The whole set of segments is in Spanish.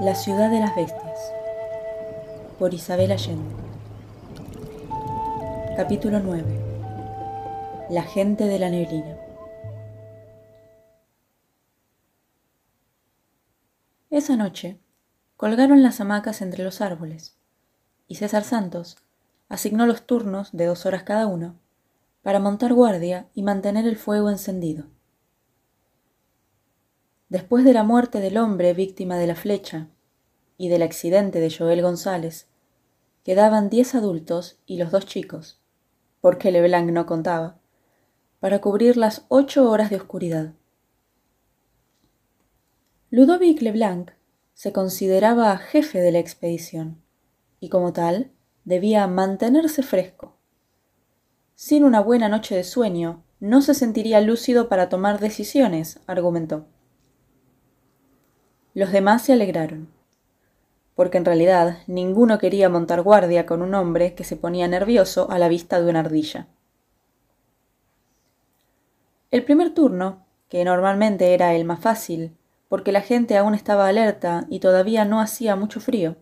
La ciudad de las bestias por Isabel Allende. Capítulo 9 La gente de la neblina. Esa noche colgaron las hamacas entre los árboles y César Santos asignó los turnos de dos horas cada uno para montar guardia y mantener el fuego encendido. Después de la muerte del hombre víctima de la flecha y del accidente de Joel González, quedaban diez adultos y los dos chicos, porque Leblanc no contaba, para cubrir las ocho horas de oscuridad. Ludovic Leblanc se consideraba jefe de la expedición y como tal debía mantenerse fresco. Sin una buena noche de sueño, no se sentiría lúcido para tomar decisiones, argumentó. Los demás se alegraron, porque en realidad ninguno quería montar guardia con un hombre que se ponía nervioso a la vista de una ardilla. El primer turno, que normalmente era el más fácil, porque la gente aún estaba alerta y todavía no hacía mucho frío,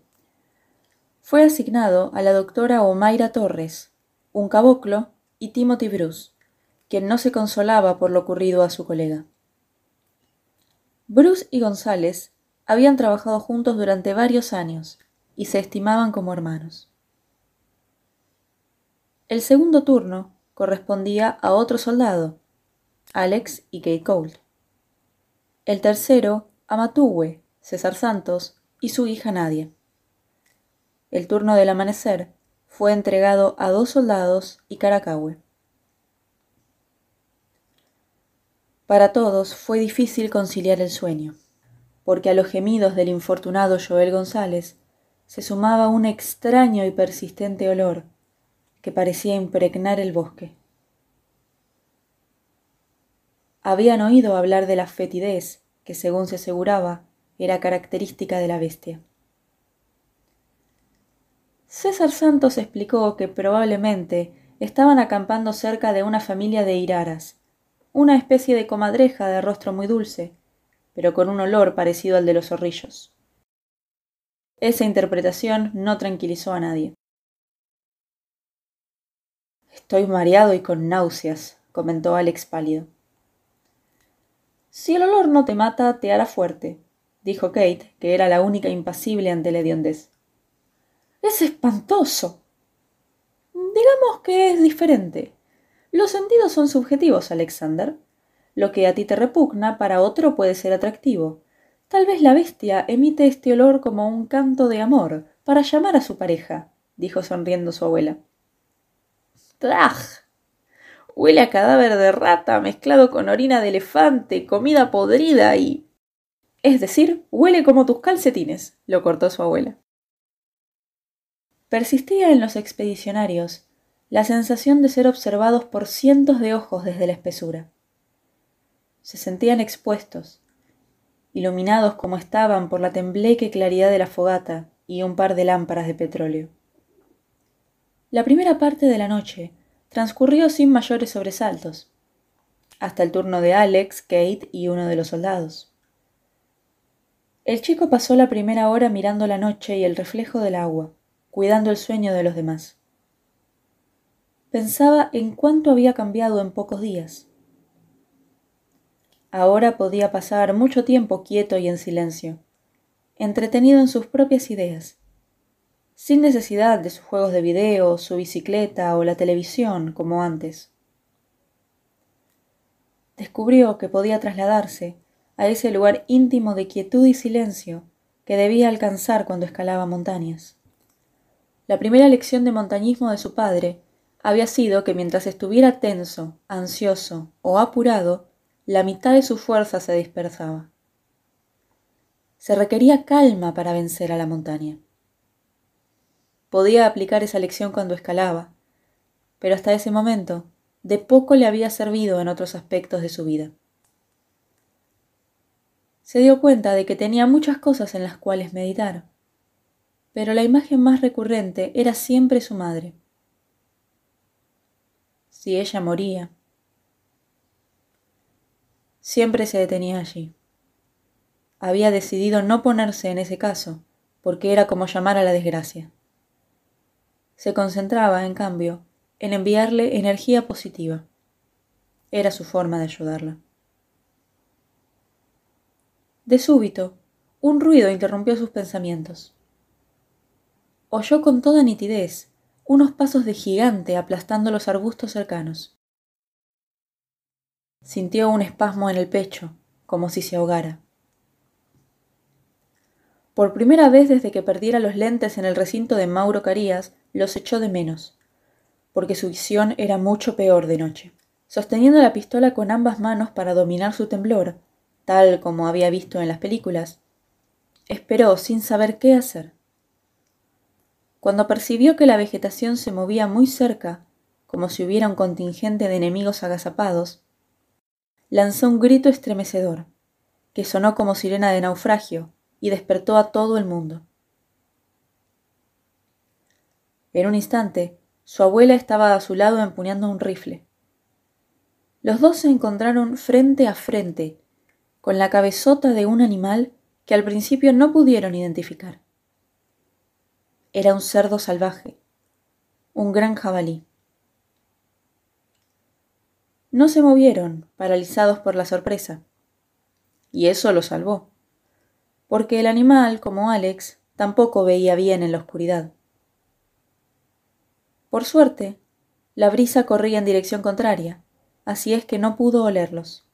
fue asignado a la doctora Omaira Torres, un caboclo, y Timothy Bruce, quien no se consolaba por lo ocurrido a su colega. Bruce y González habían trabajado juntos durante varios años y se estimaban como hermanos. El segundo turno correspondía a otro soldado, Alex y Kate Cole. El tercero a Matuwe, César Santos y su hija Nadia. El turno del amanecer fue entregado a dos soldados y Caracahue. Para todos fue difícil conciliar el sueño porque a los gemidos del infortunado Joel González se sumaba un extraño y persistente olor que parecía impregnar el bosque. Habían oído hablar de la fetidez que, según se aseguraba, era característica de la bestia. César Santos explicó que probablemente estaban acampando cerca de una familia de iraras, una especie de comadreja de rostro muy dulce, pero con un olor parecido al de los zorrillos. Esa interpretación no tranquilizó a nadie. Estoy mareado y con náuseas, comentó Alex pálido. Si el olor no te mata, te hará fuerte, dijo Kate, que era la única impasible ante la hediondez. Es espantoso. Digamos que es diferente. Los sentidos son subjetivos, Alexander. Lo que a ti te repugna para otro puede ser atractivo. Tal vez la bestia emite este olor como un canto de amor para llamar a su pareja, dijo sonriendo su abuela. ¡Traj! Huele a cadáver de rata mezclado con orina de elefante, comida podrida y. Es decir, huele como tus calcetines, lo cortó su abuela. Persistía en los expedicionarios la sensación de ser observados por cientos de ojos desde la espesura se sentían expuestos, iluminados como estaban por la tembleque claridad de la fogata y un par de lámparas de petróleo. La primera parte de la noche transcurrió sin mayores sobresaltos, hasta el turno de Alex, Kate y uno de los soldados. El chico pasó la primera hora mirando la noche y el reflejo del agua, cuidando el sueño de los demás. Pensaba en cuánto había cambiado en pocos días Ahora podía pasar mucho tiempo quieto y en silencio, entretenido en sus propias ideas, sin necesidad de sus juegos de video, su bicicleta o la televisión como antes. Descubrió que podía trasladarse a ese lugar íntimo de quietud y silencio que debía alcanzar cuando escalaba montañas. La primera lección de montañismo de su padre había sido que mientras estuviera tenso, ansioso o apurado, la mitad de su fuerza se dispersaba. Se requería calma para vencer a la montaña. Podía aplicar esa lección cuando escalaba, pero hasta ese momento de poco le había servido en otros aspectos de su vida. Se dio cuenta de que tenía muchas cosas en las cuales meditar, pero la imagen más recurrente era siempre su madre. Si ella moría, siempre se detenía allí. había decidido no ponerse en ese caso, porque era como llamar a la desgracia. Se concentraba, en cambio, en enviarle energía positiva. Era su forma de ayudarla. De súbito, un ruido interrumpió sus pensamientos. Oyó con toda nitidez unos pasos de gigante aplastando los arbustos cercanos. Sintió un espasmo en el pecho, como si se ahogara. Por primera vez desde que perdiera los lentes en el recinto de Mauro Carías, los echó de menos, porque su visión era mucho peor de noche. Sosteniendo la pistola con ambas manos para dominar su temblor, tal como había visto en las películas, esperó sin saber qué hacer. Cuando percibió que la vegetación se movía muy cerca, como si hubiera un contingente de enemigos agazapados, lanzó un grito estremecedor, que sonó como sirena de naufragio y despertó a todo el mundo. En un instante, su abuela estaba a su lado empuñando un rifle. Los dos se encontraron frente a frente, con la cabezota de un animal que al principio no pudieron identificar. Era un cerdo salvaje, un gran jabalí. No se movieron, paralizados por la sorpresa. Y eso lo salvó, porque el animal, como Alex, tampoco veía bien en la oscuridad. Por suerte, la brisa corría en dirección contraria, así es que no pudo olerlos.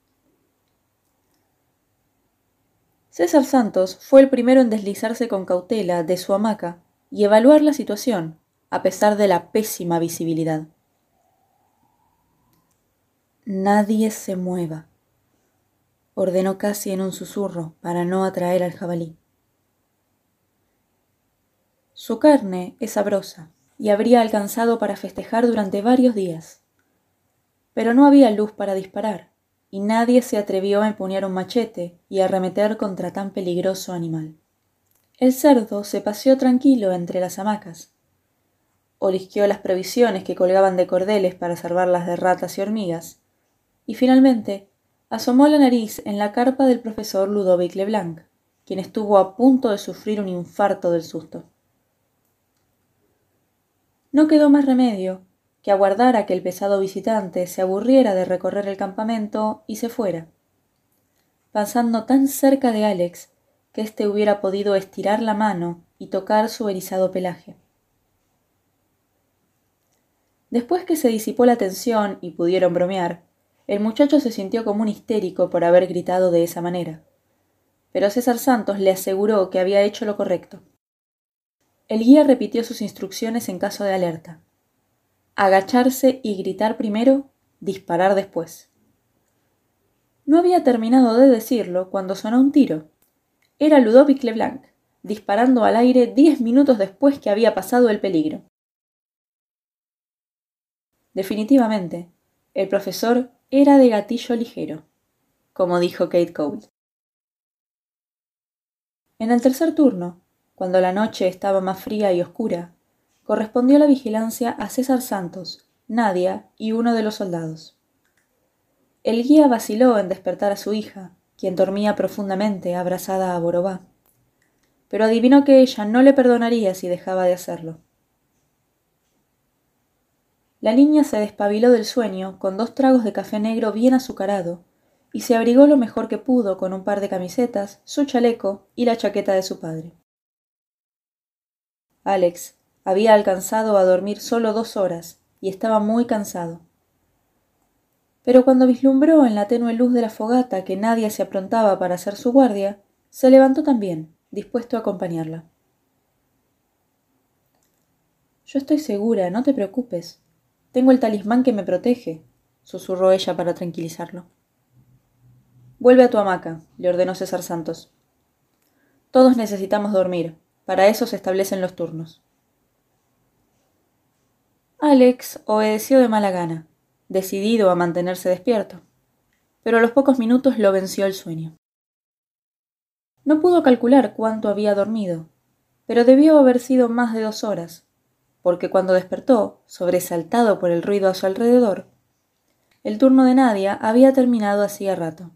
César Santos fue el primero en deslizarse con cautela de su hamaca y evaluar la situación, a pesar de la pésima visibilidad. Nadie se mueva, ordenó casi en un susurro para no atraer al jabalí. Su carne es sabrosa y habría alcanzado para festejar durante varios días. Pero no había luz para disparar, y nadie se atrevió a empuñar un machete y arremeter contra tan peligroso animal. El cerdo se paseó tranquilo entre las hamacas, olisqueó las provisiones que colgaban de cordeles para salvarlas de ratas y hormigas, y finalmente asomó la nariz en la carpa del profesor Ludovic Leblanc, quien estuvo a punto de sufrir un infarto del susto. No quedó más remedio que aguardar a que el pesado visitante se aburriera de recorrer el campamento y se fuera, pasando tan cerca de Alex que éste hubiera podido estirar la mano y tocar su erizado pelaje. Después que se disipó la tensión y pudieron bromear, el muchacho se sintió como un histérico por haber gritado de esa manera. Pero César Santos le aseguró que había hecho lo correcto. El guía repitió sus instrucciones en caso de alerta. Agacharse y gritar primero, disparar después. No había terminado de decirlo cuando sonó un tiro. Era Ludovic Leblanc, disparando al aire diez minutos después que había pasado el peligro. Definitivamente, el profesor era de gatillo ligero, como dijo Kate Cole. En el tercer turno, cuando la noche estaba más fría y oscura, correspondió la vigilancia a César Santos, Nadia y uno de los soldados. El guía vaciló en despertar a su hija, quien dormía profundamente abrazada a Borobá, pero adivinó que ella no le perdonaría si dejaba de hacerlo. La niña se despabiló del sueño con dos tragos de café negro bien azucarado y se abrigó lo mejor que pudo con un par de camisetas, su chaleco y la chaqueta de su padre. Alex había alcanzado a dormir solo dos horas y estaba muy cansado. Pero cuando vislumbró en la tenue luz de la fogata que nadie se aprontaba para hacer su guardia, se levantó también, dispuesto a acompañarla. Yo estoy segura, no te preocupes, tengo el talismán que me protege, susurró ella para tranquilizarlo. Vuelve a tu hamaca, le ordenó César Santos. Todos necesitamos dormir. Para eso se establecen los turnos. Alex obedeció de mala gana, decidido a mantenerse despierto, pero a los pocos minutos lo venció el sueño. No pudo calcular cuánto había dormido, pero debió haber sido más de dos horas, porque cuando despertó, sobresaltado por el ruido a su alrededor, el turno de Nadia había terminado hacía rato.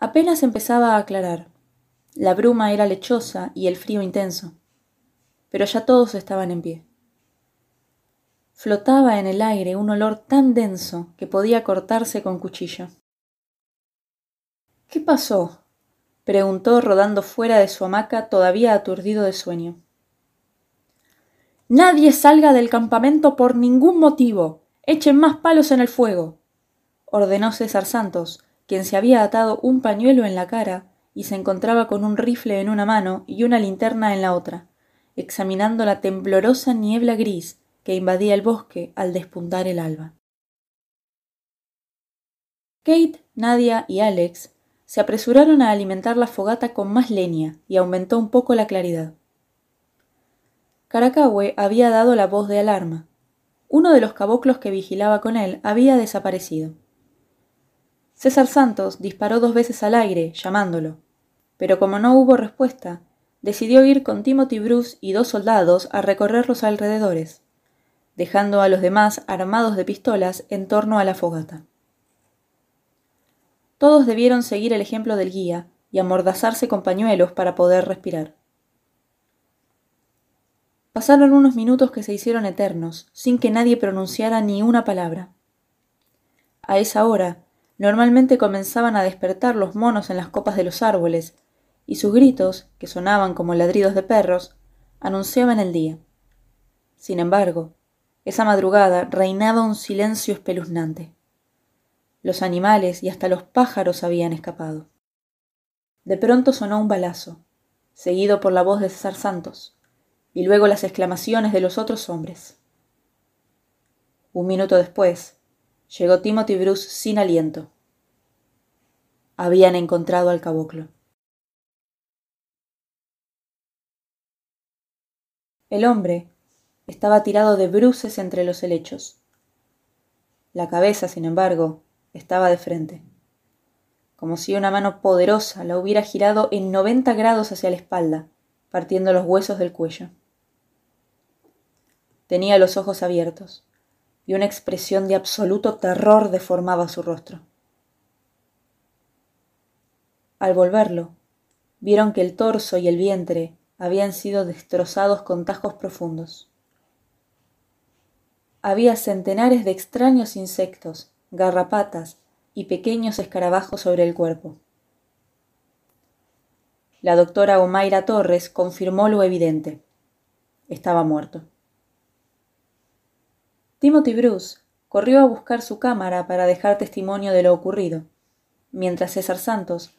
Apenas empezaba a aclarar. La bruma era lechosa y el frío intenso. Pero ya todos estaban en pie. Flotaba en el aire un olor tan denso que podía cortarse con cuchillo. ¿Qué pasó? preguntó rodando fuera de su hamaca todavía aturdido de sueño. Nadie salga del campamento por ningún motivo. Echen más palos en el fuego. ordenó César Santos, quien se había atado un pañuelo en la cara y se encontraba con un rifle en una mano y una linterna en la otra, examinando la temblorosa niebla gris que invadía el bosque al despuntar el alba. Kate, Nadia y Alex se apresuraron a alimentar la fogata con más leña y aumentó un poco la claridad. Caracahue había dado la voz de alarma. Uno de los caboclos que vigilaba con él había desaparecido. César Santos disparó dos veces al aire, llamándolo, pero como no hubo respuesta, decidió ir con Timothy Bruce y dos soldados a recorrer los alrededores dejando a los demás armados de pistolas en torno a la fogata. Todos debieron seguir el ejemplo del guía y amordazarse con pañuelos para poder respirar. Pasaron unos minutos que se hicieron eternos, sin que nadie pronunciara ni una palabra. A esa hora, normalmente comenzaban a despertar los monos en las copas de los árboles, y sus gritos, que sonaban como ladridos de perros, anunciaban el día. Sin embargo, esa madrugada reinaba un silencio espeluznante. Los animales y hasta los pájaros habían escapado. De pronto sonó un balazo, seguido por la voz de César Santos, y luego las exclamaciones de los otros hombres. Un minuto después, llegó Timothy Bruce sin aliento. Habían encontrado al caboclo. El hombre, estaba tirado de bruces entre los helechos. La cabeza, sin embargo, estaba de frente, como si una mano poderosa la hubiera girado en noventa grados hacia la espalda, partiendo los huesos del cuello. Tenía los ojos abiertos, y una expresión de absoluto terror deformaba su rostro. Al volverlo, vieron que el torso y el vientre habían sido destrozados con tajos profundos había centenares de extraños insectos, garrapatas y pequeños escarabajos sobre el cuerpo. La doctora Omaira Torres confirmó lo evidente. Estaba muerto. Timothy Bruce corrió a buscar su cámara para dejar testimonio de lo ocurrido, mientras César Santos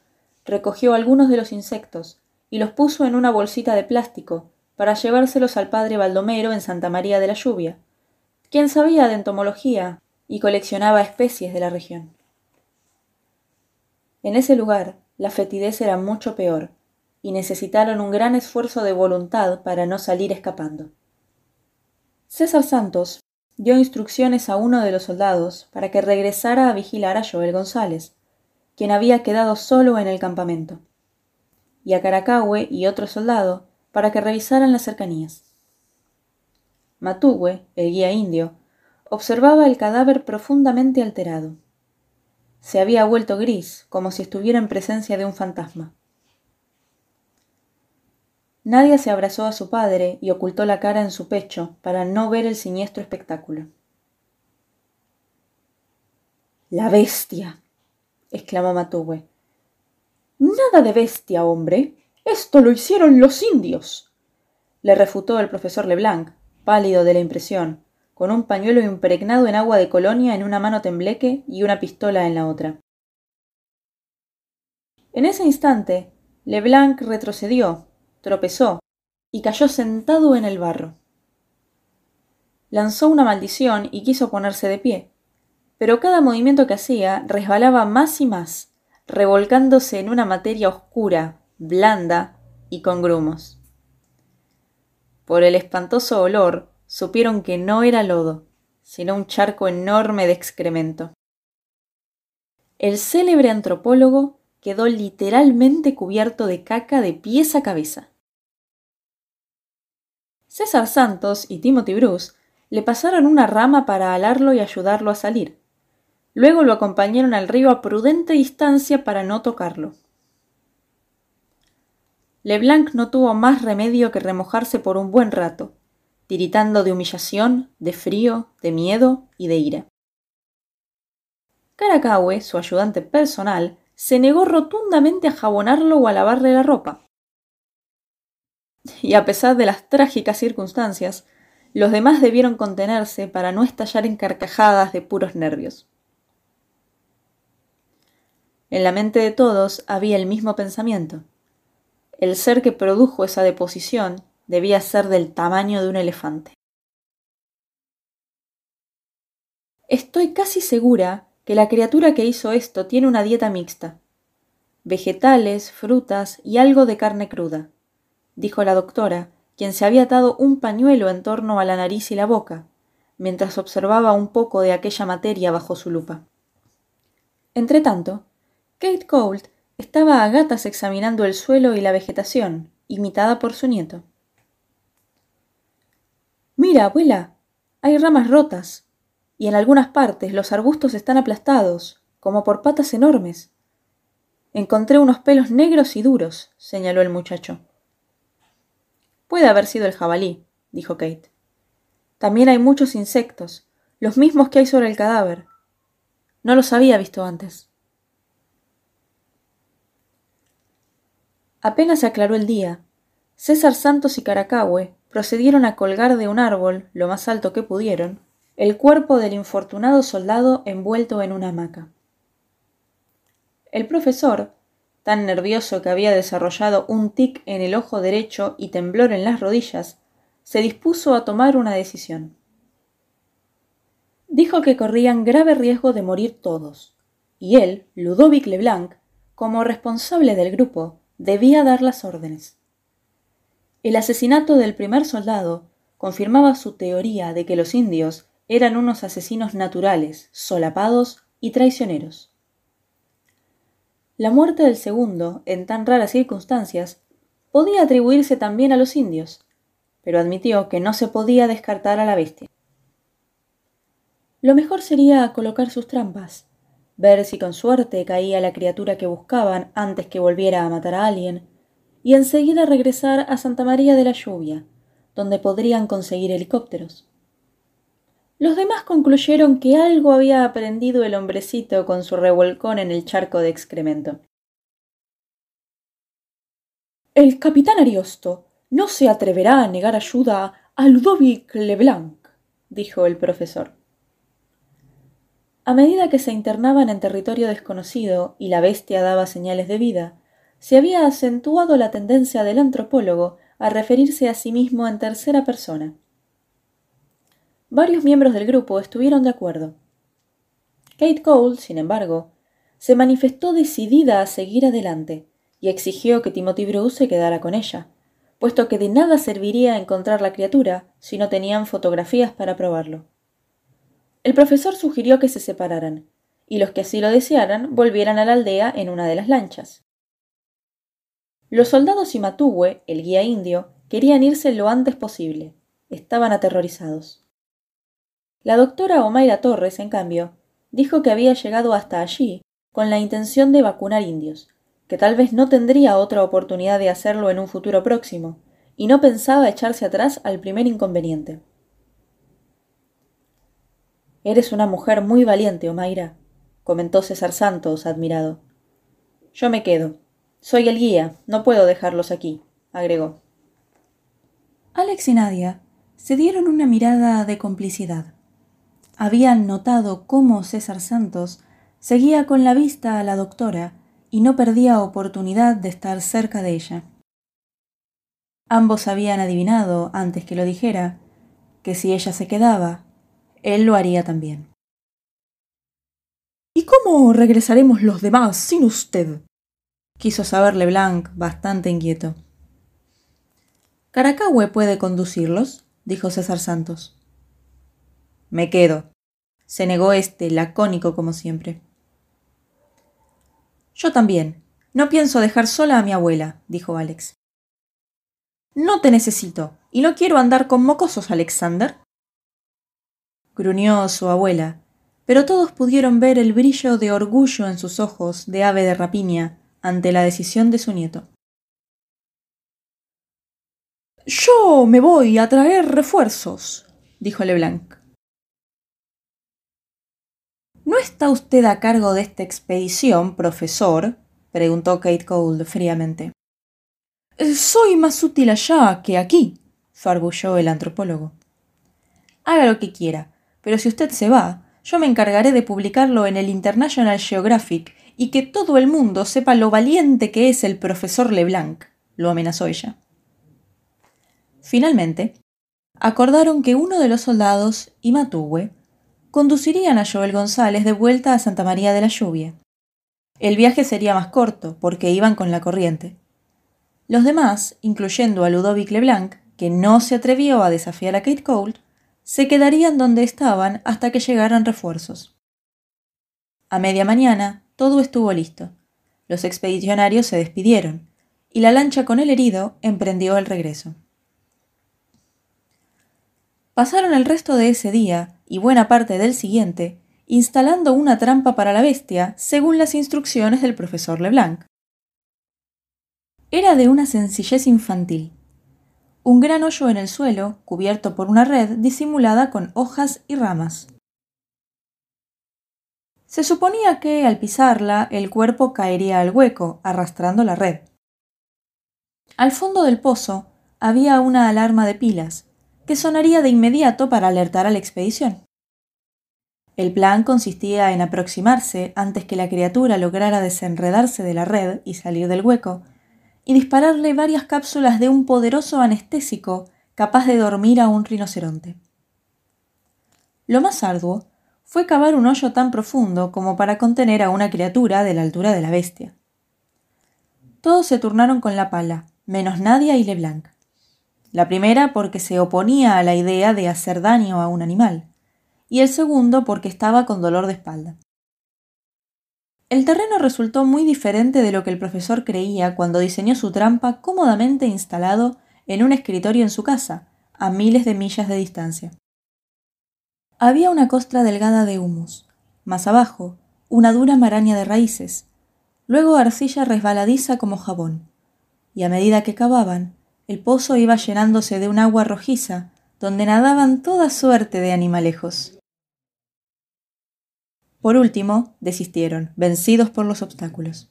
recogió algunos de los insectos y los puso en una bolsita de plástico para llevárselos al padre Baldomero en Santa María de la Lluvia, quien sabía de entomología y coleccionaba especies de la región. En ese lugar, la fetidez era mucho peor, y necesitaron un gran esfuerzo de voluntad para no salir escapando. César Santos dio instrucciones a uno de los soldados para que regresara a vigilar a Joel González, quien había quedado solo en el campamento, y a Caracahue y otro soldado para que revisaran las cercanías. Matugüe, el guía indio, observaba el cadáver profundamente alterado. Se había vuelto gris, como si estuviera en presencia de un fantasma. Nadia se abrazó a su padre y ocultó la cara en su pecho para no ver el siniestro espectáculo. La bestia. exclamó Matugüe. Nada de bestia, hombre. Esto lo hicieron los indios. le refutó el profesor Leblanc, pálido de la impresión, con un pañuelo impregnado en agua de colonia en una mano tembleque y una pistola en la otra. En ese instante, Leblanc retrocedió, tropezó y cayó sentado en el barro. Lanzó una maldición y quiso ponerse de pie, pero cada movimiento que hacía resbalaba más y más, revolcándose en una materia oscura, blanda y con grumos. Por el espantoso olor, supieron que no era lodo, sino un charco enorme de excremento. El célebre antropólogo quedó literalmente cubierto de caca de pies a cabeza. César Santos y Timothy Bruce le pasaron una rama para alarlo y ayudarlo a salir, Luego lo acompañaron al río a prudente distancia para no tocarlo. Leblanc no tuvo más remedio que remojarse por un buen rato, tiritando de humillación, de frío, de miedo y de ira. Caracahue, su ayudante personal, se negó rotundamente a jabonarlo o a lavarle la ropa. Y a pesar de las trágicas circunstancias, los demás debieron contenerse para no estallar en carcajadas de puros nervios. En la mente de todos había el mismo pensamiento. El ser que produjo esa deposición debía ser del tamaño de un elefante. Estoy casi segura que la criatura que hizo esto tiene una dieta mixta. Vegetales, frutas y algo de carne cruda, dijo la doctora, quien se había atado un pañuelo en torno a la nariz y la boca, mientras observaba un poco de aquella materia bajo su lupa. Entretanto, Kate Colt estaba a gatas examinando el suelo y la vegetación, imitada por su nieto. Mira, abuela, hay ramas rotas, y en algunas partes los arbustos están aplastados, como por patas enormes. Encontré unos pelos negros y duros, señaló el muchacho. Puede haber sido el jabalí, dijo Kate. También hay muchos insectos, los mismos que hay sobre el cadáver. No los había visto antes. Apenas aclaró el día, César Santos y Caracahue procedieron a colgar de un árbol, lo más alto que pudieron, el cuerpo del infortunado soldado envuelto en una hamaca. El profesor, tan nervioso que había desarrollado un tic en el ojo derecho y temblor en las rodillas, se dispuso a tomar una decisión. Dijo que corrían grave riesgo de morir todos, y él, Ludovic Leblanc, como responsable del grupo, debía dar las órdenes. El asesinato del primer soldado confirmaba su teoría de que los indios eran unos asesinos naturales, solapados y traicioneros. La muerte del segundo, en tan raras circunstancias, podía atribuirse también a los indios, pero admitió que no se podía descartar a la bestia. Lo mejor sería colocar sus trampas, ver si con suerte caía la criatura que buscaban antes que volviera a matar a alguien, y enseguida regresar a Santa María de la Lluvia, donde podrían conseguir helicópteros. Los demás concluyeron que algo había aprendido el hombrecito con su revolcón en el charco de excremento. El capitán Ariosto no se atreverá a negar ayuda a Ludovic Leblanc, dijo el profesor. A medida que se internaban en territorio desconocido y la bestia daba señales de vida, se había acentuado la tendencia del antropólogo a referirse a sí mismo en tercera persona. Varios miembros del grupo estuvieron de acuerdo. Kate Cole, sin embargo, se manifestó decidida a seguir adelante y exigió que Timothy Bruce se quedara con ella, puesto que de nada serviría encontrar la criatura si no tenían fotografías para probarlo. El profesor sugirió que se separaran, y los que así lo desearan volvieran a la aldea en una de las lanchas. Los soldados y Matúe, el guía indio, querían irse lo antes posible. Estaban aterrorizados. La doctora Omaira Torres, en cambio, dijo que había llegado hasta allí con la intención de vacunar indios, que tal vez no tendría otra oportunidad de hacerlo en un futuro próximo, y no pensaba echarse atrás al primer inconveniente. Eres una mujer muy valiente, Omaira, comentó César Santos, admirado. Yo me quedo. Soy el guía, no puedo dejarlos aquí, agregó. Alex y Nadia se dieron una mirada de complicidad. Habían notado cómo César Santos seguía con la vista a la doctora y no perdía oportunidad de estar cerca de ella. Ambos habían adivinado, antes que lo dijera, que si ella se quedaba, él lo haría también. ¿Y cómo regresaremos los demás sin usted? quiso saber Leblanc, bastante inquieto. Caracahue puede conducirlos, dijo César Santos. Me quedo, se negó este, lacónico como siempre. Yo también. No pienso dejar sola a mi abuela, dijo Alex. No te necesito, y no quiero andar con mocosos, Alexander gruñó su abuela, pero todos pudieron ver el brillo de orgullo en sus ojos de ave de rapiña ante la decisión de su nieto. Yo me voy a traer refuerzos, dijo Leblanc. ¿No está usted a cargo de esta expedición, profesor? preguntó Kate Cole fríamente. Soy más útil allá que aquí, farbulló el antropólogo. Haga lo que quiera, pero si usted se va, yo me encargaré de publicarlo en el International Geographic y que todo el mundo sepa lo valiente que es el profesor Leblanc, lo amenazó ella. Finalmente, acordaron que uno de los soldados y Matúgue conducirían a Joel González de vuelta a Santa María de la Lluvia. El viaje sería más corto, porque iban con la corriente. Los demás, incluyendo a Ludovic Leblanc, que no se atrevió a desafiar a Kate Colt, se quedarían donde estaban hasta que llegaran refuerzos. A media mañana todo estuvo listo. Los expedicionarios se despidieron, y la lancha con el herido emprendió el regreso. Pasaron el resto de ese día y buena parte del siguiente, instalando una trampa para la bestia según las instrucciones del profesor Leblanc. Era de una sencillez infantil. Un gran hoyo en el suelo, cubierto por una red disimulada con hojas y ramas. Se suponía que, al pisarla, el cuerpo caería al hueco, arrastrando la red. Al fondo del pozo había una alarma de pilas, que sonaría de inmediato para alertar a la expedición. El plan consistía en aproximarse antes que la criatura lograra desenredarse de la red y salir del hueco, y dispararle varias cápsulas de un poderoso anestésico capaz de dormir a un rinoceronte. Lo más arduo fue cavar un hoyo tan profundo como para contener a una criatura de la altura de la bestia. Todos se turnaron con la pala, menos Nadia y Leblanc. La primera porque se oponía a la idea de hacer daño a un animal, y el segundo porque estaba con dolor de espalda. El terreno resultó muy diferente de lo que el profesor creía cuando diseñó su trampa cómodamente instalado en un escritorio en su casa, a miles de millas de distancia. Había una costra delgada de humus, más abajo, una dura maraña de raíces, luego arcilla resbaladiza como jabón, y a medida que cavaban, el pozo iba llenándose de un agua rojiza, donde nadaban toda suerte de animalejos. Por último, desistieron, vencidos por los obstáculos.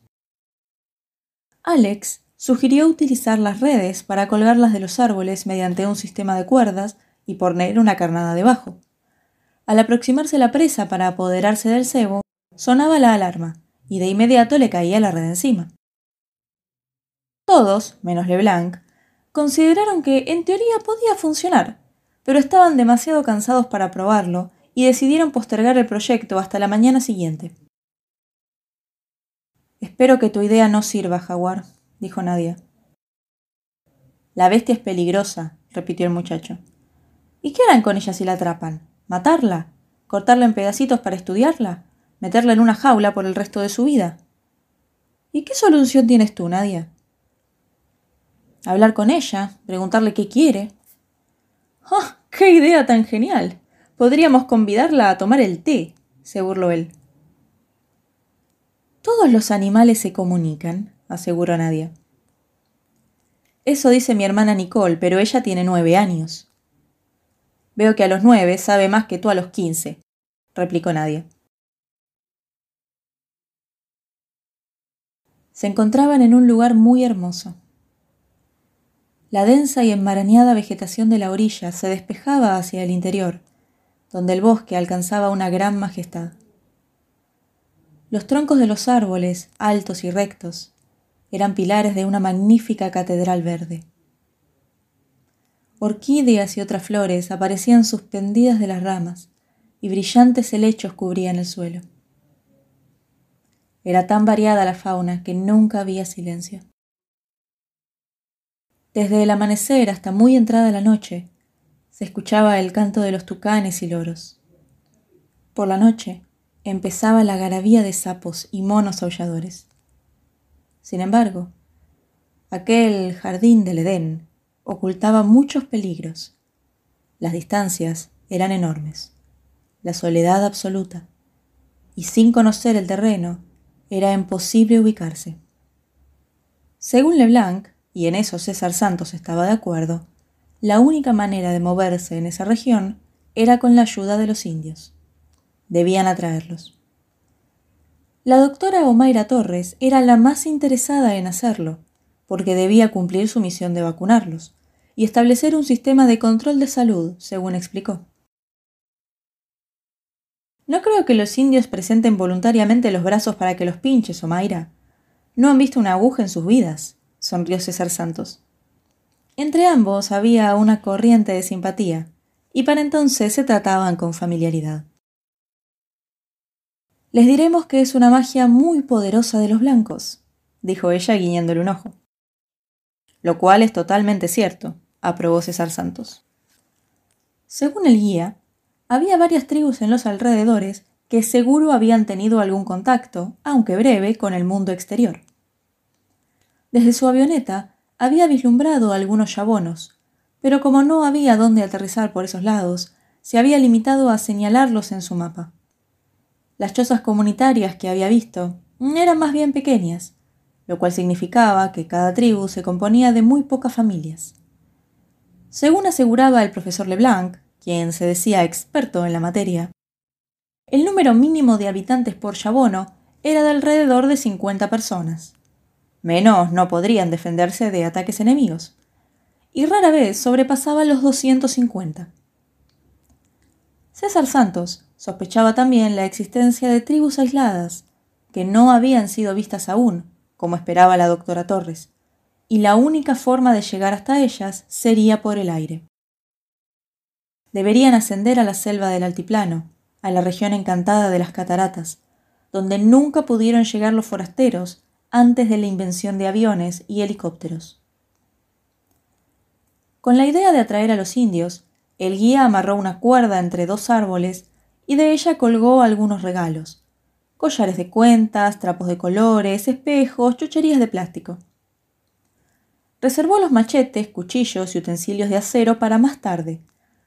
Alex sugirió utilizar las redes para colgarlas de los árboles mediante un sistema de cuerdas y poner una carnada debajo. Al aproximarse la presa para apoderarse del cebo, sonaba la alarma, y de inmediato le caía la red encima. Todos, menos Leblanc, consideraron que en teoría podía funcionar, pero estaban demasiado cansados para probarlo y decidieron postergar el proyecto hasta la mañana siguiente. Espero que tu idea no sirva, Jaguar, dijo Nadia. La bestia es peligrosa, repitió el muchacho. ¿Y qué harán con ella si la atrapan? ¿Matarla? ¿Cortarla en pedacitos para estudiarla? ¿Meterla en una jaula por el resto de su vida? ¿Y qué solución tienes tú, Nadia? Hablar con ella, preguntarle qué quiere. ¡Ah! ¡Qué idea tan genial! Podríamos convidarla a tomar el té, se burló él. Todos los animales se comunican, aseguró Nadia. Eso dice mi hermana Nicole, pero ella tiene nueve años. Veo que a los nueve sabe más que tú a los quince, replicó Nadia. Se encontraban en un lugar muy hermoso. La densa y enmarañada vegetación de la orilla se despejaba hacia el interior, donde el bosque alcanzaba una gran majestad. Los troncos de los árboles, altos y rectos, eran pilares de una magnífica catedral verde. Orquídeas y otras flores aparecían suspendidas de las ramas, y brillantes helechos cubrían el suelo. Era tan variada la fauna que nunca había silencio. Desde el amanecer hasta muy entrada la noche, se escuchaba el canto de los tucanes y loros. Por la noche empezaba la garabía de sapos y monos aulladores. Sin embargo, aquel jardín del Edén ocultaba muchos peligros. Las distancias eran enormes, la soledad absoluta, y sin conocer el terreno, era imposible ubicarse. Según Leblanc, y en eso César Santos estaba de acuerdo, la única manera de moverse en esa región era con la ayuda de los indios. Debían atraerlos. La doctora Omaira Torres era la más interesada en hacerlo, porque debía cumplir su misión de vacunarlos y establecer un sistema de control de salud, según explicó. No creo que los indios presenten voluntariamente los brazos para que los pinches, Omaira. No han visto una aguja en sus vidas, sonrió César Santos. Entre ambos había una corriente de simpatía, y para entonces se trataban con familiaridad. Les diremos que es una magia muy poderosa de los blancos, dijo ella guiñándole un ojo. Lo cual es totalmente cierto, aprobó César Santos. Según el guía, había varias tribus en los alrededores que seguro habían tenido algún contacto, aunque breve, con el mundo exterior. Desde su avioneta había vislumbrado algunos yabonos, pero como no había dónde aterrizar por esos lados, se había limitado a señalarlos en su mapa. Las chozas comunitarias que había visto eran más bien pequeñas, lo cual significaba que cada tribu se componía de muy pocas familias. Según aseguraba el profesor Leblanc, quien se decía experto en la materia. El número mínimo de habitantes por Yabono era de alrededor de 50 personas. Menos no podrían defenderse de ataques enemigos. Y rara vez sobrepasaba los 250. César Santos sospechaba también la existencia de tribus aisladas, que no habían sido vistas aún, como esperaba la doctora Torres, y la única forma de llegar hasta ellas sería por el aire deberían ascender a la selva del altiplano, a la región encantada de las cataratas, donde nunca pudieron llegar los forasteros antes de la invención de aviones y helicópteros. Con la idea de atraer a los indios, el guía amarró una cuerda entre dos árboles y de ella colgó algunos regalos collares de cuentas, trapos de colores, espejos, chucherías de plástico. Reservó los machetes, cuchillos y utensilios de acero para más tarde,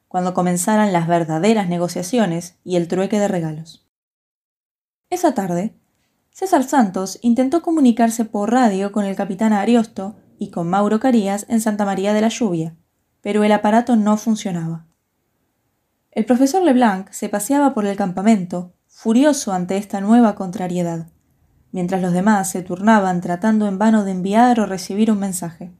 cuando comenzaran las verdaderas negociaciones y el trueque de regalos. Esa tarde, César Santos intentó comunicarse por radio con el capitán Ariosto y con Mauro Carías en Santa María de la Lluvia, pero el aparato no funcionaba. El profesor Leblanc se paseaba por el campamento, furioso ante esta nueva contrariedad, mientras los demás se turnaban tratando en vano de enviar o recibir un mensaje.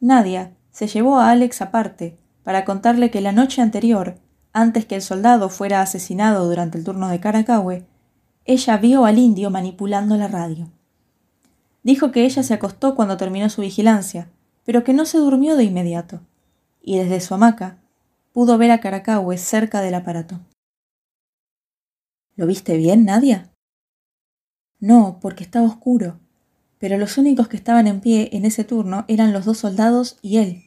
Nadia, se llevó a Alex aparte para contarle que la noche anterior, antes que el soldado fuera asesinado durante el turno de Caracahue, ella vio al indio manipulando la radio. Dijo que ella se acostó cuando terminó su vigilancia, pero que no se durmió de inmediato, y desde su hamaca pudo ver a Caracahue cerca del aparato. ¿Lo viste bien, Nadia? No, porque estaba oscuro, pero los únicos que estaban en pie en ese turno eran los dos soldados y él.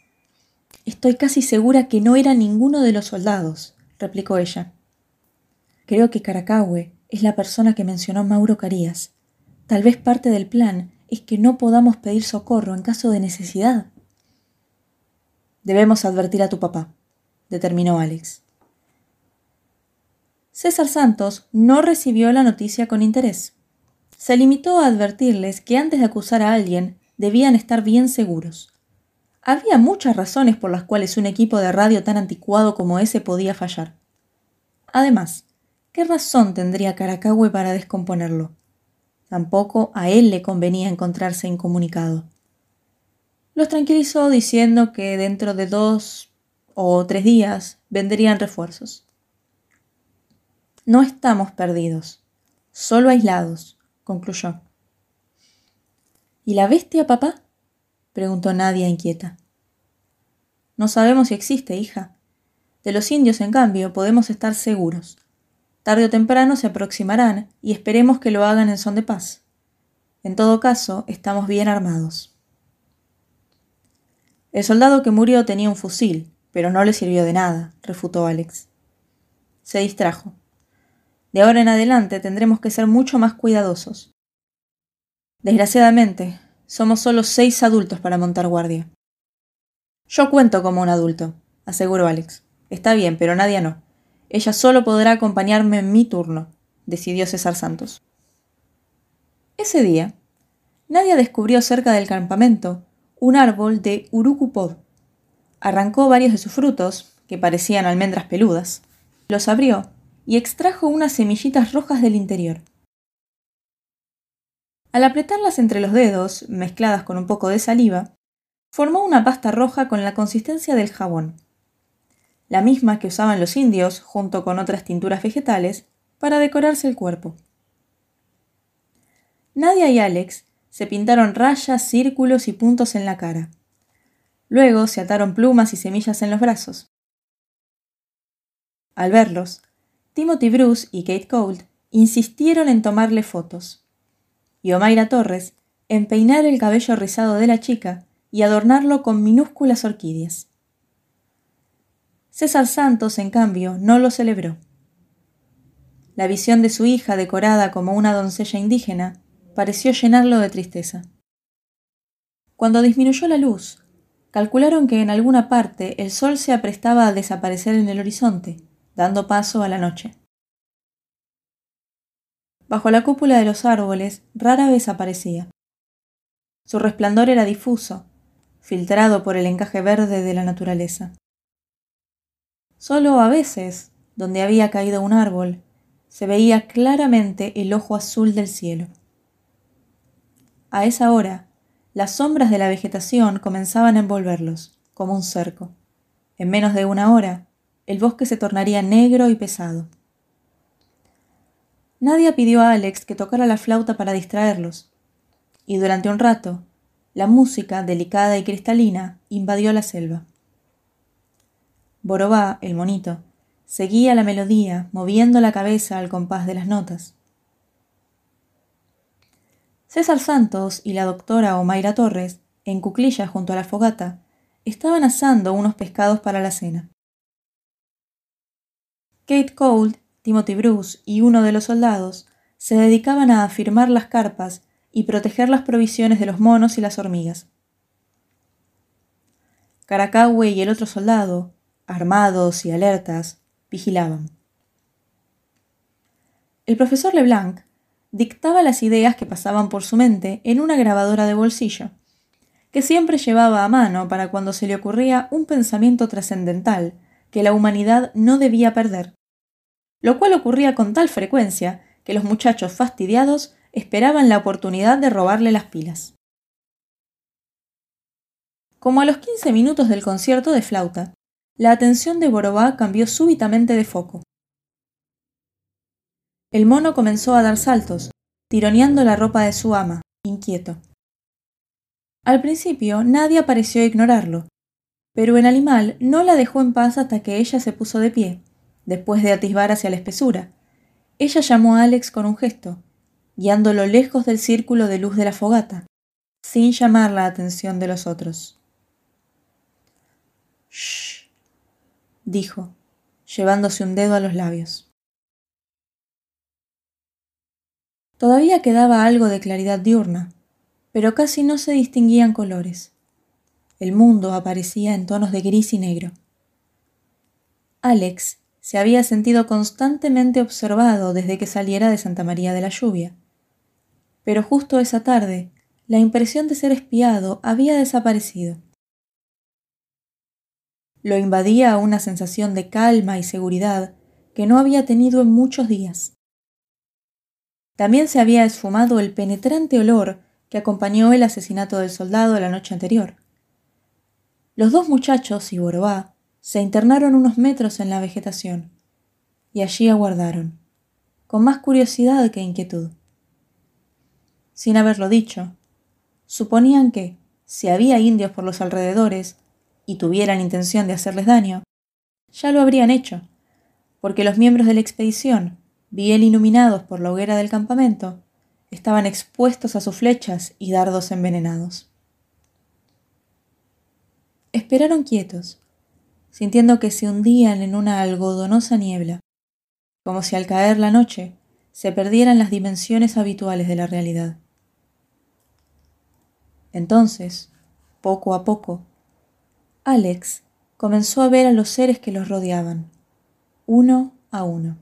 Estoy casi segura que no era ninguno de los soldados, replicó ella. Creo que Caracahue es la persona que mencionó Mauro Carías. Tal vez parte del plan es que no podamos pedir socorro en caso de necesidad. Debemos advertir a tu papá, determinó Alex. César Santos no recibió la noticia con interés. Se limitó a advertirles que antes de acusar a alguien debían estar bien seguros. Había muchas razones por las cuales un equipo de radio tan anticuado como ese podía fallar. Además, ¿qué razón tendría Caracahue para descomponerlo? Tampoco a él le convenía encontrarse incomunicado. Los tranquilizó diciendo que dentro de dos o tres días vendrían refuerzos. No estamos perdidos, solo aislados, concluyó. ¿Y la bestia, papá? preguntó Nadia inquieta. No sabemos si existe, hija. De los indios, en cambio, podemos estar seguros. Tarde o temprano se aproximarán y esperemos que lo hagan en son de paz. En todo caso, estamos bien armados. El soldado que murió tenía un fusil, pero no le sirvió de nada, refutó Alex. Se distrajo. De ahora en adelante tendremos que ser mucho más cuidadosos. Desgraciadamente, somos solo seis adultos para montar guardia. Yo cuento como un adulto, aseguró Alex. Está bien, pero nadie no. Ella solo podrá acompañarme en mi turno, decidió César Santos. Ese día, Nadia descubrió cerca del campamento un árbol de urucupod. Arrancó varios de sus frutos, que parecían almendras peludas, los abrió y extrajo unas semillitas rojas del interior. Al apretarlas entre los dedos, mezcladas con un poco de saliva, formó una pasta roja con la consistencia del jabón, la misma que usaban los indios junto con otras tinturas vegetales para decorarse el cuerpo. Nadia y Alex se pintaron rayas, círculos y puntos en la cara. Luego se ataron plumas y semillas en los brazos. Al verlos, Timothy Bruce y Kate Cold insistieron en tomarle fotos, y Omaira Torres en peinar el cabello rizado de la chica y adornarlo con minúsculas orquídeas. César Santos, en cambio, no lo celebró. La visión de su hija decorada como una doncella indígena pareció llenarlo de tristeza. Cuando disminuyó la luz, calcularon que en alguna parte el sol se aprestaba a desaparecer en el horizonte, dando paso a la noche. Bajo la cúpula de los árboles rara vez aparecía. Su resplandor era difuso, filtrado por el encaje verde de la naturaleza. Solo a veces, donde había caído un árbol, se veía claramente el ojo azul del cielo. A esa hora, las sombras de la vegetación comenzaban a envolverlos, como un cerco. En menos de una hora, el bosque se tornaría negro y pesado. Nadia pidió a Alex que tocara la flauta para distraerlos, y durante un rato, la música, delicada y cristalina, invadió la selva. Borobá, el monito, seguía la melodía, moviendo la cabeza al compás de las notas. César Santos y la doctora Omaira Torres, en cuclillas junto a la fogata, estaban asando unos pescados para la cena. Kate Cold, Timothy Bruce y uno de los soldados se dedicaban a afirmar las carpas y proteger las provisiones de los monos y las hormigas. Caracahue y el otro soldado, armados y alertas, vigilaban. El profesor Leblanc dictaba las ideas que pasaban por su mente en una grabadora de bolsillo, que siempre llevaba a mano para cuando se le ocurría un pensamiento trascendental que la humanidad no debía perder, lo cual ocurría con tal frecuencia que los muchachos fastidiados esperaban la oportunidad de robarle las pilas. Como a los quince minutos del concierto de flauta, la atención de Borobá cambió súbitamente de foco. El mono comenzó a dar saltos, tironeando la ropa de su ama, inquieto. Al principio nadie pareció ignorarlo, pero el animal no la dejó en paz hasta que ella se puso de pie, después de atisbar hacia la espesura. Ella llamó a Alex con un gesto, guiándolo lejos del círculo de luz de la fogata, sin llamar la atención de los otros. Shh, dijo, llevándose un dedo a los labios. Todavía quedaba algo de claridad diurna, pero casi no se distinguían colores. El mundo aparecía en tonos de gris y negro. Alex se había sentido constantemente observado desde que saliera de Santa María de la Lluvia. Pero justo esa tarde, la impresión de ser espiado había desaparecido. Lo invadía una sensación de calma y seguridad que no había tenido en muchos días. También se había esfumado el penetrante olor que acompañó el asesinato del soldado la noche anterior. Los dos muchachos y Borobá se internaron unos metros en la vegetación y allí aguardaron, con más curiosidad que inquietud. Sin haberlo dicho, suponían que, si había indios por los alrededores y tuvieran intención de hacerles daño, ya lo habrían hecho, porque los miembros de la expedición bien iluminados por la hoguera del campamento, estaban expuestos a sus flechas y dardos envenenados. Esperaron quietos, sintiendo que se hundían en una algodonosa niebla, como si al caer la noche se perdieran las dimensiones habituales de la realidad. Entonces, poco a poco, Alex comenzó a ver a los seres que los rodeaban, uno a uno.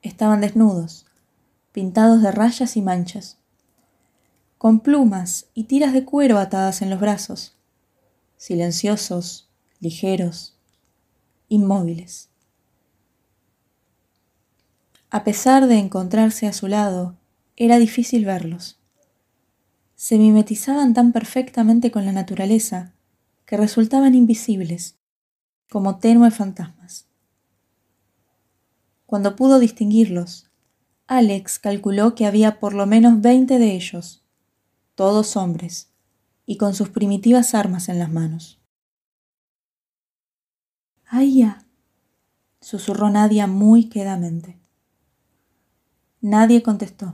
Estaban desnudos, pintados de rayas y manchas, con plumas y tiras de cuero atadas en los brazos, silenciosos, ligeros, inmóviles. A pesar de encontrarse a su lado, era difícil verlos. Se mimetizaban tan perfectamente con la naturaleza resultaban invisibles, como tenues fantasmas. Cuando pudo distinguirlos, Alex calculó que había por lo menos veinte de ellos, todos hombres, y con sus primitivas armas en las manos. ¡Aya! susurró Nadia muy quedamente. Nadie contestó,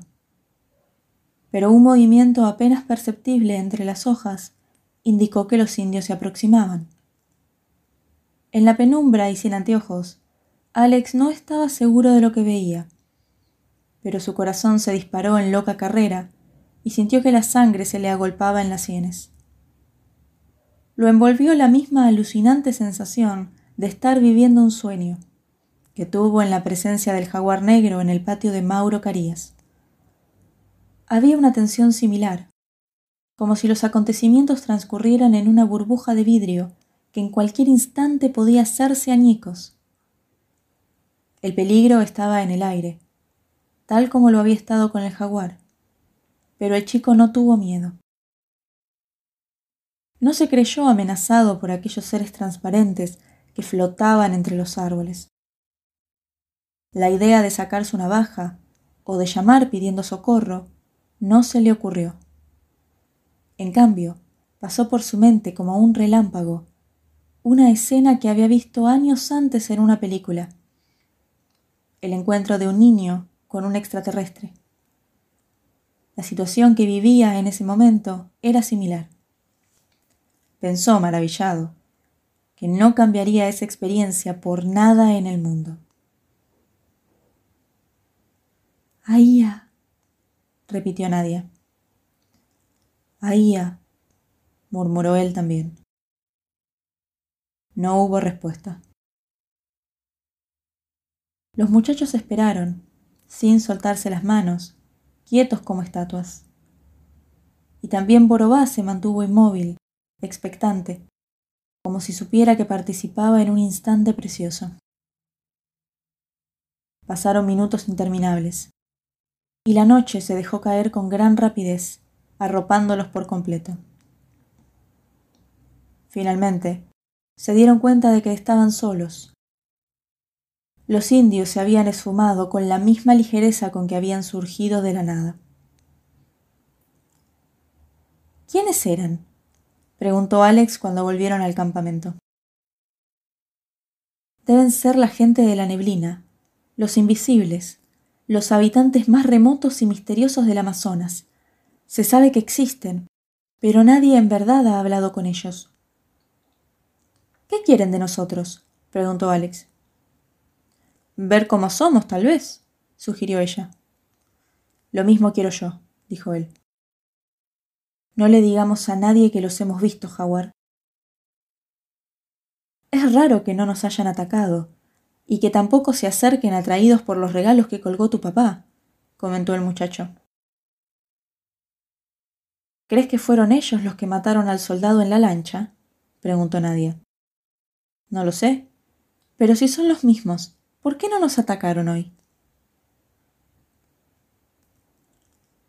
pero un movimiento apenas perceptible entre las hojas indicó que los indios se aproximaban. En la penumbra y sin anteojos, Alex no estaba seguro de lo que veía, pero su corazón se disparó en loca carrera y sintió que la sangre se le agolpaba en las sienes. Lo envolvió la misma alucinante sensación de estar viviendo un sueño que tuvo en la presencia del jaguar negro en el patio de Mauro Carías. Había una tensión similar, como si los acontecimientos transcurrieran en una burbuja de vidrio que en cualquier instante podía hacerse añicos. El peligro estaba en el aire, tal como lo había estado con el jaguar, pero el chico no tuvo miedo. No se creyó amenazado por aquellos seres transparentes que flotaban entre los árboles. La idea de sacar su navaja o de llamar pidiendo socorro no se le ocurrió. En cambio, pasó por su mente como un relámpago una escena que había visto años antes en una película. El encuentro de un niño con un extraterrestre. La situación que vivía en ese momento era similar. Pensó maravillado que no cambiaría esa experiencia por nada en el mundo. Aía, repitió Nadia. Aía, murmuró él también. No hubo respuesta. Los muchachos esperaron, sin soltarse las manos, quietos como estatuas. Y también Borobá se mantuvo inmóvil, expectante, como si supiera que participaba en un instante precioso. Pasaron minutos interminables y la noche se dejó caer con gran rapidez, arropándolos por completo. Finalmente, se dieron cuenta de que estaban solos. Los indios se habían esfumado con la misma ligereza con que habían surgido de la nada. ¿Quiénes eran? preguntó Alex cuando volvieron al campamento. Deben ser la gente de la neblina, los invisibles, los habitantes más remotos y misteriosos del Amazonas. Se sabe que existen, pero nadie en verdad ha hablado con ellos. ¿Qué quieren de nosotros? preguntó Alex. Ver cómo somos, tal vez, sugirió ella. Lo mismo quiero yo, dijo él. No le digamos a nadie que los hemos visto, Jaguar. Es raro que no nos hayan atacado, y que tampoco se acerquen atraídos por los regalos que colgó tu papá, comentó el muchacho. ¿Crees que fueron ellos los que mataron al soldado en la lancha? preguntó Nadia. No lo sé. Pero si son los mismos, ¿por qué no nos atacaron hoy?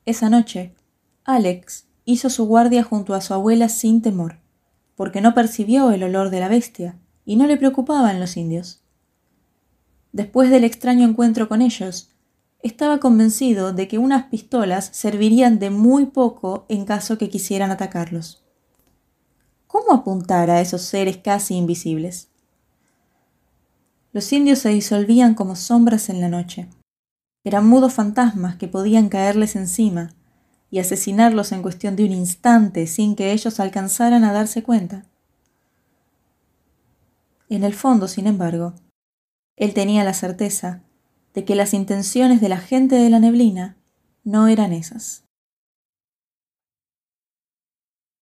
Esa noche, Alex hizo su guardia junto a su abuela sin temor, porque no percibió el olor de la bestia y no le preocupaban los indios después del extraño encuentro con ellos, estaba convencido de que unas pistolas servirían de muy poco en caso que quisieran atacarlos. ¿Cómo apuntar a esos seres casi invisibles? Los indios se disolvían como sombras en la noche. Eran mudos fantasmas que podían caerles encima y asesinarlos en cuestión de un instante sin que ellos alcanzaran a darse cuenta. En el fondo, sin embargo, él tenía la certeza de que las intenciones de la gente de la neblina no eran esas.